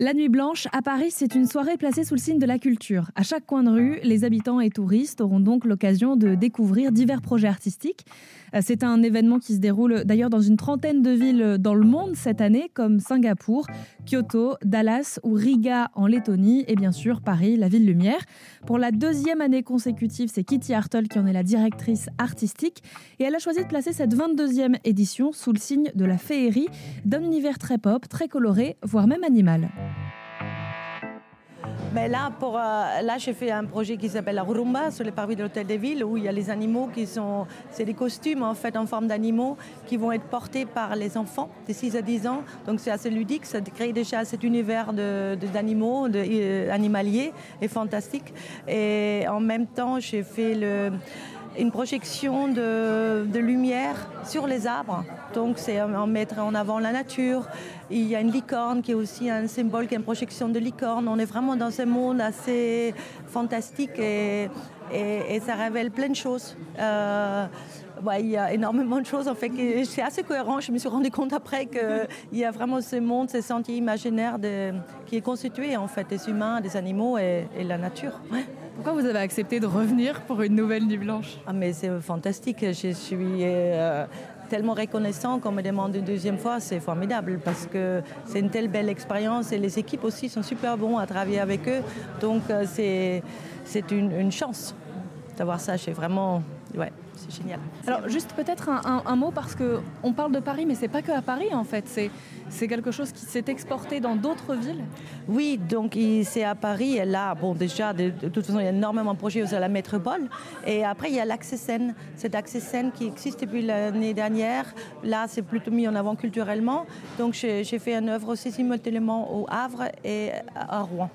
La Nuit Blanche à Paris, c'est une soirée placée sous le signe de la culture. À chaque coin de rue, les habitants et touristes auront donc l'occasion de découvrir divers projets artistiques. Euh, c'est un événement qui se déroule d'ailleurs dans une trentaine de villes dans le monde cette année, comme Singapour, Kyoto, Dallas ou Riga en Lettonie et bien sûr Paris, la ville lumière. Pour la deuxième année consécutive, c'est Kitty Hartle qui en est la directrice artistique et elle a choisi de placer cette 22e édition sous le signe de la féerie, d'un univers très pop, très coloré, voire même animal. Mais là, pour, euh, là j'ai fait un projet qui s'appelle la Rumba sur les parvis de l'Hôtel des Villes où il y a les animaux qui sont. C'est des costumes en fait en forme d'animaux qui vont être portés par les enfants de 6 à 10 ans. Donc c'est assez ludique, ça crée déjà cet univers d'animaux, de, euh, animaliers et fantastique. Et en même temps, j'ai fait le une projection de, lumière sur les arbres. Donc c'est en mettre en avant la nature. Il y a une licorne qui est aussi un symbole, qui est une projection de licorne. On est vraiment dans un monde assez fantastique et, et, ça révèle plein de choses. Euh, il y a énormément de choses. En fait, c'est assez cohérent. Je me suis rendu compte après qu'il y a vraiment ce monde, ce sentier imaginaire de, qui est constitué en fait des humains, des animaux et, et la nature. Pourquoi vous avez accepté de revenir pour une nouvelle nuit blanche? Ah mais c'est fantastique. Je suis euh, tellement reconnaissant qu'on me demande une deuxième fois. C'est formidable parce que c'est une telle belle expérience et les équipes aussi sont super bons à travailler avec eux. Donc euh, c'est c'est une, une chance d'avoir ça. C'est vraiment ouais c'est génial. Alors juste peut-être un, mot parce que on parle de Paris, mais c'est pas que à Paris en fait. C'est c'est quelque chose qui s'est exporté dans d'autres villes. Oui, donc c'est à Paris. Et là, bon déjà de, toute façon il y a énormément de projets à la métropole. Et après il y a l'accès scène, cet accès scène qui existe depuis l'année dernière. Là c'est plutôt mis en avant culturellement. Donc j'ai fait une œuvre aussi simultanément au Havre et à Rouen.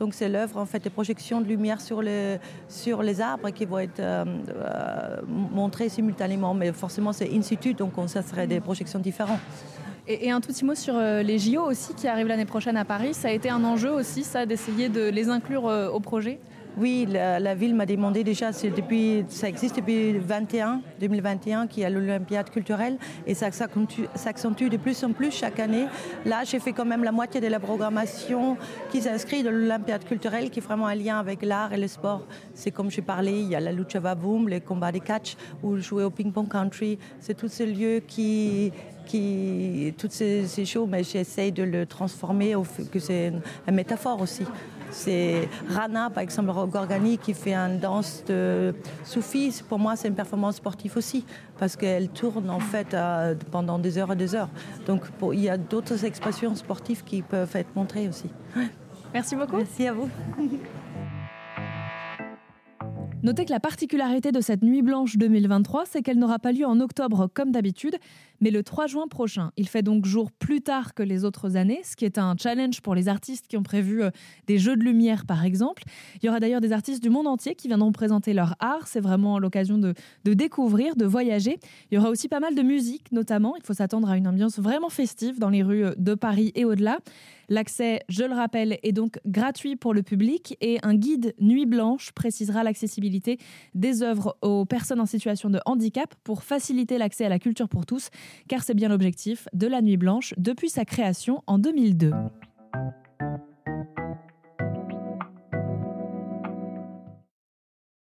Donc c'est l'œuvre en fait de projection de lumière sur, le, sur les arbres qui vont être euh, euh, montrées simultanément. Mais forcément c'est in situ, donc ça serait des projections différentes. Et, et, un tout petit mot sur euh, les JO aussi qui arrivent l'année prochaine à Paris. Ça a été un enjeu aussi, ça, d'essayer de les inclure au projet? Oui, la, ville m'a demandé déjà, depuis, ça existe depuis 21, 2021, qu'il y a l'Olympiade culturelle et ça s'accentue de plus en plus chaque année. Là, j'ai fait quand même la moitié de la programmation qui s'inscrit de l'Olympiade culturelle, qui est vraiment un lien avec l'art et le sport. C'est comme j'ai parlé, il y a la lucha vavoom, les combats des catch, ou jouer au ping-pong country. C'est tous ces lieux qui, qui toutes ces, ces choses, mais j'essaye de le transformer, au, que c'est une, une métaphore aussi. C'est Rana, par exemple, Gorgani, qui fait un danse de soufis. Pour moi, c'est une performance sportive aussi, parce qu'elle tourne en fait pendant des heures et des heures. Donc, pour, il y a d'autres expressions sportives qui peuvent être montrées aussi. Merci beaucoup. Merci à vous. Notez que la particularité de cette nuit blanche 2023, c'est qu'elle n'aura pas lieu en octobre comme d'habitude, mais le 3 juin prochain. Il fait donc jour plus tard que les autres années, ce qui est un challenge pour les artistes qui ont prévu euh, des jeux de lumière par exemple. Il y aura d'ailleurs des artistes du monde entier qui viendront présenter leur art. C'est vraiment l'occasion de, de, découvrir, de voyager. Il y aura aussi pas mal de musique notamment. Il faut s'attendre à une ambiance vraiment festive dans les rues de Paris et au-delà. L'accès, je le rappelle, est donc gratuit pour le public et un guide Nuit Blanche précisera l'accessibilité des œuvres aux personnes en situation de handicap pour faciliter l'accès à la culture pour tous car c'est bien l'objectif de la Nuit Blanche depuis sa création en 2002.